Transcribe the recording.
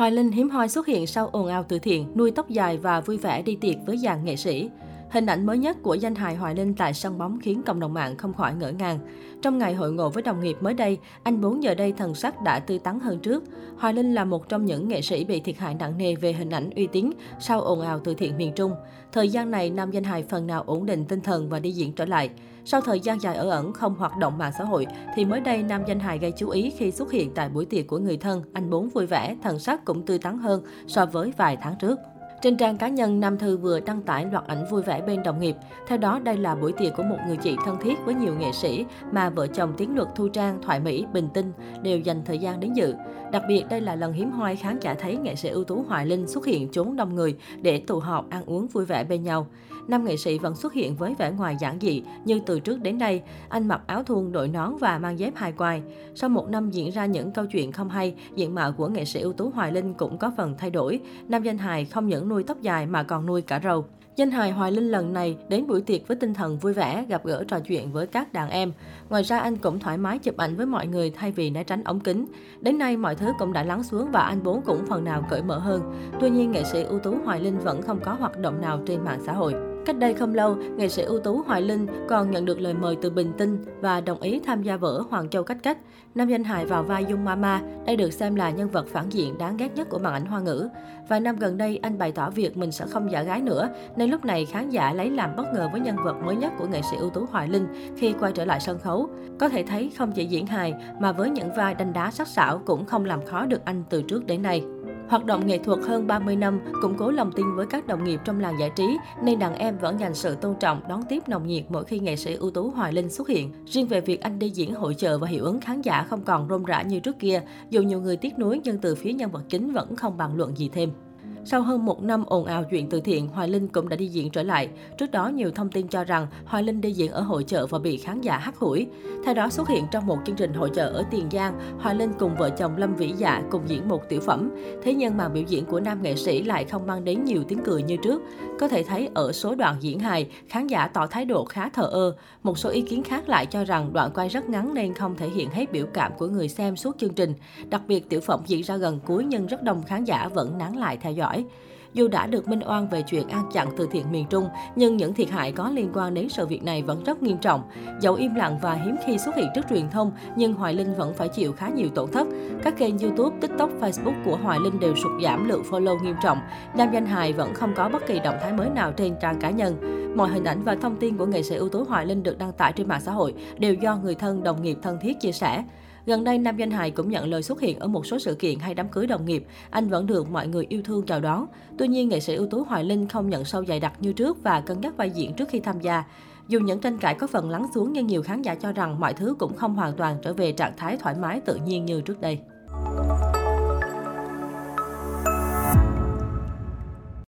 Hoài Linh hiếm hoi xuất hiện sau ồn ào từ thiện, nuôi tóc dài và vui vẻ đi tiệc với dàn nghệ sĩ. Hình ảnh mới nhất của danh hài Hoài Linh tại sân bóng khiến cộng đồng mạng không khỏi ngỡ ngàng. Trong ngày hội ngộ với đồng nghiệp mới đây, anh bốn giờ đây thần sắc đã tươi tắn hơn trước. Hoài Linh là một trong những nghệ sĩ bị thiệt hại nặng nề về hình ảnh uy tín sau ồn ào từ thiện miền Trung. Thời gian này, nam danh hài phần nào ổn định tinh thần và đi diễn trở lại. Sau thời gian dài ở ẩn không hoạt động mạng xã hội, thì mới đây nam danh hài gây chú ý khi xuất hiện tại buổi tiệc của người thân, anh bốn vui vẻ, thần sắc cũng tươi tắn hơn so với vài tháng trước. Trên trang cá nhân, Nam Thư vừa đăng tải loạt ảnh vui vẻ bên đồng nghiệp. Theo đó, đây là buổi tiệc của một người chị thân thiết với nhiều nghệ sĩ mà vợ chồng Tiến Luật Thu Trang, Thoại Mỹ, Bình Tinh đều dành thời gian đến dự. Đặc biệt, đây là lần hiếm hoi khán giả thấy nghệ sĩ ưu tú Hoài Linh xuất hiện chốn đông người để tụ họp ăn uống vui vẻ bên nhau. Nam nghệ sĩ vẫn xuất hiện với vẻ ngoài giản dị như từ trước đến nay. Anh mặc áo thun, đội nón và mang dép hai quai. Sau một năm diễn ra những câu chuyện không hay, diện mạo của nghệ sĩ ưu tú Hoài Linh cũng có phần thay đổi. Nam danh hài không những nuôi tóc dài mà còn nuôi cả râu. Danh hài Hoài Linh lần này đến buổi tiệc với tinh thần vui vẻ, gặp gỡ trò chuyện với các đàn em. Ngoài ra anh cũng thoải mái chụp ảnh với mọi người thay vì né tránh ống kính. Đến nay mọi thứ cũng đã lắng xuống và anh bốn cũng phần nào cởi mở hơn. Tuy nhiên nghệ sĩ ưu tú Hoài Linh vẫn không có hoạt động nào trên mạng xã hội. Cách đây không lâu, nghệ sĩ ưu tú Hoài Linh còn nhận được lời mời từ Bình Tinh và đồng ý tham gia vở Hoàng Châu Cách Cách. Nam danh hài vào vai Dung Mama, đây được xem là nhân vật phản diện đáng ghét nhất của màn ảnh hoa ngữ. Vài năm gần đây, anh bày tỏ việc mình sẽ không giả gái nữa, nên lúc này khán giả lấy làm bất ngờ với nhân vật mới nhất của nghệ sĩ ưu tú Hoài Linh khi quay trở lại sân khấu. Có thể thấy không chỉ diễn hài, mà với những vai đanh đá sắc sảo cũng không làm khó được anh từ trước đến nay. Hoạt động nghệ thuật hơn 30 năm, củng cố lòng tin với các đồng nghiệp trong làng giải trí, nên đàn em vẫn dành sự tôn trọng, đón tiếp nồng nhiệt mỗi khi nghệ sĩ ưu tú Hoài Linh xuất hiện. Riêng về việc anh đi diễn hội chợ và hiệu ứng khán giả không còn rôm rã như trước kia, dù nhiều người tiếc nuối nhưng từ phía nhân vật chính vẫn không bàn luận gì thêm. Sau hơn một năm ồn ào chuyện từ thiện, Hoài Linh cũng đã đi diễn trở lại. Trước đó, nhiều thông tin cho rằng Hoài Linh đi diễn ở hội chợ và bị khán giả hắt hủi. Theo đó, xuất hiện trong một chương trình hội chợ ở Tiền Giang, Hoài Linh cùng vợ chồng Lâm Vĩ Dạ cùng diễn một tiểu phẩm. Thế nhưng màn biểu diễn của nam nghệ sĩ lại không mang đến nhiều tiếng cười như trước. Có thể thấy ở số đoạn diễn hài, khán giả tỏ thái độ khá thờ ơ. Một số ý kiến khác lại cho rằng đoạn quay rất ngắn nên không thể hiện hết biểu cảm của người xem suốt chương trình. Đặc biệt, tiểu phẩm diễn ra gần cuối nhưng rất đông khán giả vẫn nán lại theo dõi dõi. Dù đã được minh oan về chuyện ăn chặn từ thiện miền Trung, nhưng những thiệt hại có liên quan đến sự việc này vẫn rất nghiêm trọng. Dẫu im lặng và hiếm khi xuất hiện trước truyền thông, nhưng Hoài Linh vẫn phải chịu khá nhiều tổn thất. Các kênh YouTube, TikTok, Facebook của Hoài Linh đều sụt giảm lượng follow nghiêm trọng. Nam danh hài vẫn không có bất kỳ động thái mới nào trên trang cá nhân. Mọi hình ảnh và thông tin của nghệ sĩ ưu tú Hoài Linh được đăng tải trên mạng xã hội đều do người thân, đồng nghiệp thân thiết chia sẻ. Gần đây, nam danh hài cũng nhận lời xuất hiện ở một số sự kiện hay đám cưới đồng nghiệp. Anh vẫn được mọi người yêu thương chào đón. Tuy nhiên, nghệ sĩ ưu tú Hoài Linh không nhận sâu dày đặc như trước và cân nhắc vai diễn trước khi tham gia. Dù những tranh cãi có phần lắng xuống nhưng nhiều khán giả cho rằng mọi thứ cũng không hoàn toàn trở về trạng thái thoải mái tự nhiên như trước đây.